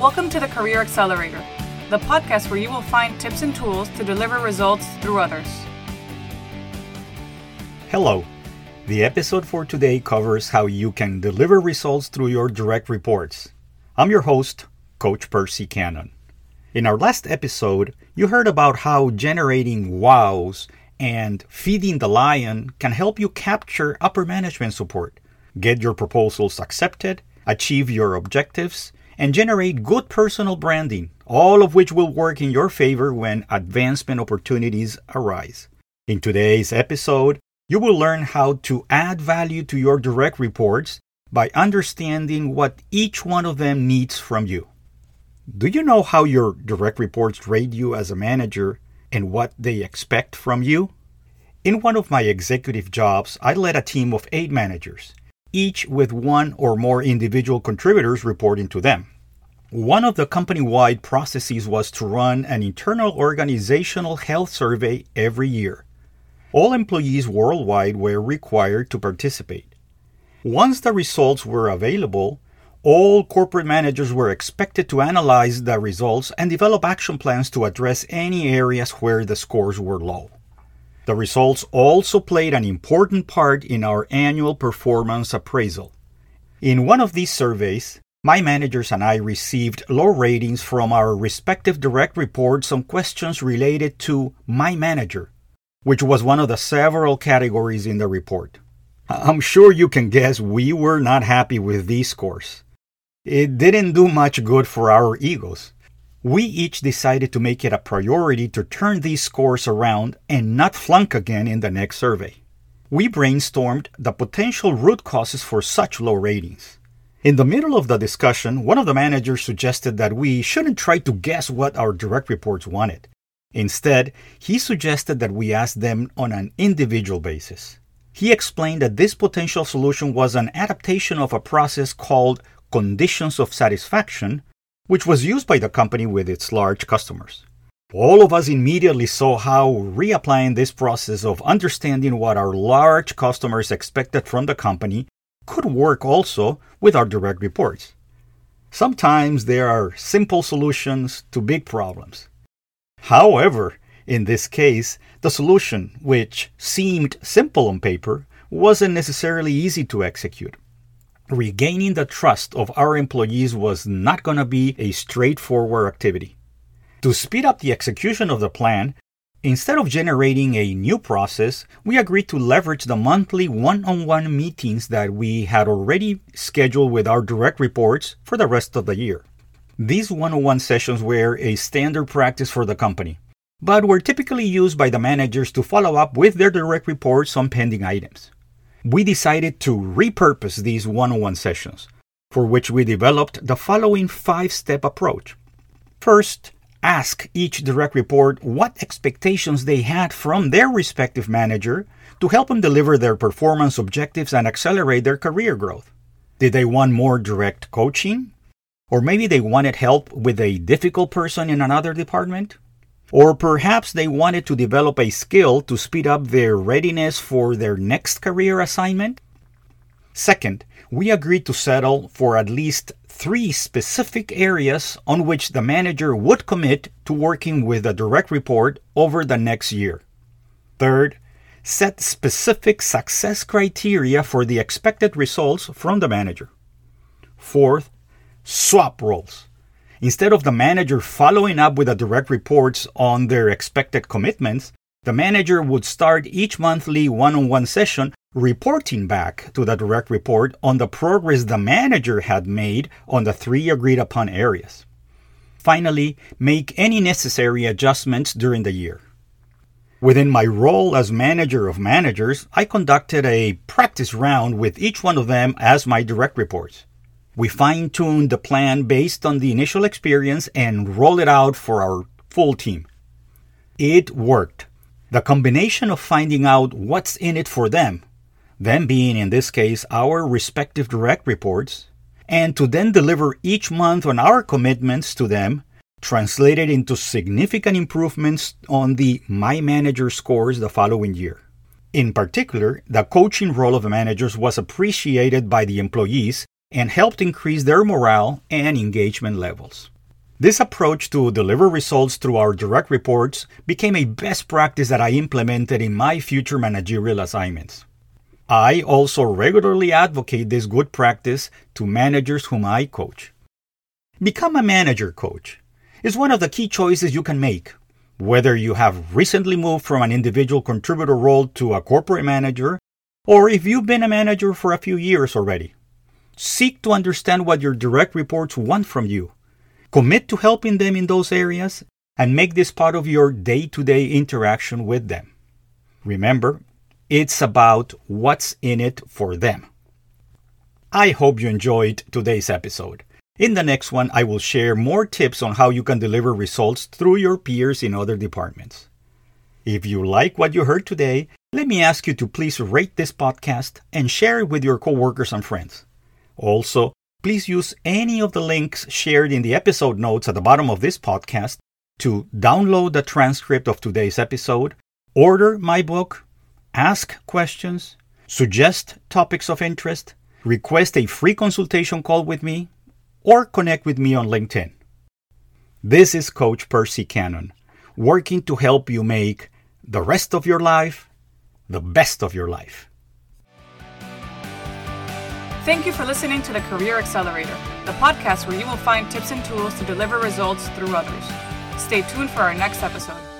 Welcome to the Career Accelerator, the podcast where you will find tips and tools to deliver results through others. Hello. The episode for today covers how you can deliver results through your direct reports. I'm your host, Coach Percy Cannon. In our last episode, you heard about how generating wows and feeding the lion can help you capture upper management support, get your proposals accepted, achieve your objectives, and generate good personal branding, all of which will work in your favor when advancement opportunities arise. In today's episode, you will learn how to add value to your direct reports by understanding what each one of them needs from you. Do you know how your direct reports rate you as a manager and what they expect from you? In one of my executive jobs, I led a team of eight managers each with one or more individual contributors reporting to them. One of the company wide processes was to run an internal organizational health survey every year. All employees worldwide were required to participate. Once the results were available, all corporate managers were expected to analyze the results and develop action plans to address any areas where the scores were low. The results also played an important part in our annual performance appraisal. In one of these surveys, my managers and I received low ratings from our respective direct reports on questions related to my manager, which was one of the several categories in the report. I'm sure you can guess we were not happy with these scores. It didn't do much good for our egos we each decided to make it a priority to turn these scores around and not flunk again in the next survey. We brainstormed the potential root causes for such low ratings. In the middle of the discussion, one of the managers suggested that we shouldn't try to guess what our direct reports wanted. Instead, he suggested that we ask them on an individual basis. He explained that this potential solution was an adaptation of a process called conditions of satisfaction, which was used by the company with its large customers. All of us immediately saw how reapplying this process of understanding what our large customers expected from the company could work also with our direct reports. Sometimes there are simple solutions to big problems. However, in this case, the solution, which seemed simple on paper, wasn't necessarily easy to execute regaining the trust of our employees was not going to be a straightforward activity. To speed up the execution of the plan, instead of generating a new process, we agreed to leverage the monthly one on one meetings that we had already scheduled with our direct reports for the rest of the year. These one on one sessions were a standard practice for the company, but were typically used by the managers to follow up with their direct reports on pending items we decided to repurpose these one on one sessions, for which we developed the following five step approach. First, ask each direct report what expectations they had from their respective manager to help them deliver their performance objectives and accelerate their career growth. Did they want more direct coaching? Or maybe they wanted help with a difficult person in another department? Or perhaps they wanted to develop a skill to speed up their readiness for their next career assignment. Second, we agreed to settle for at least three specific areas on which the manager would commit to working with a direct report over the next year. Third, set specific success criteria for the expected results from the manager. Fourth, swap roles. Instead of the manager following up with the direct reports on their expected commitments, the manager would start each monthly one on one session reporting back to the direct report on the progress the manager had made on the three agreed upon areas. Finally, make any necessary adjustments during the year. Within my role as manager of managers, I conducted a practice round with each one of them as my direct reports. We fine tuned the plan based on the initial experience and roll it out for our full team. It worked. The combination of finding out what's in it for them, them being in this case our respective direct reports, and to then deliver each month on our commitments to them translated into significant improvements on the My Manager scores the following year. In particular, the coaching role of managers was appreciated by the employees and helped increase their morale and engagement levels. This approach to deliver results through our direct reports became a best practice that I implemented in my future managerial assignments. I also regularly advocate this good practice to managers whom I coach. Become a manager coach is one of the key choices you can make, whether you have recently moved from an individual contributor role to a corporate manager, or if you've been a manager for a few years already. Seek to understand what your direct reports want from you. Commit to helping them in those areas and make this part of your day to day interaction with them. Remember, it's about what's in it for them. I hope you enjoyed today's episode. In the next one, I will share more tips on how you can deliver results through your peers in other departments. If you like what you heard today, let me ask you to please rate this podcast and share it with your coworkers and friends. Also, please use any of the links shared in the episode notes at the bottom of this podcast to download the transcript of today's episode, order my book, ask questions, suggest topics of interest, request a free consultation call with me, or connect with me on LinkedIn. This is Coach Percy Cannon, working to help you make the rest of your life the best of your life. Thank you for listening to the Career Accelerator, the podcast where you will find tips and tools to deliver results through others. Stay tuned for our next episode.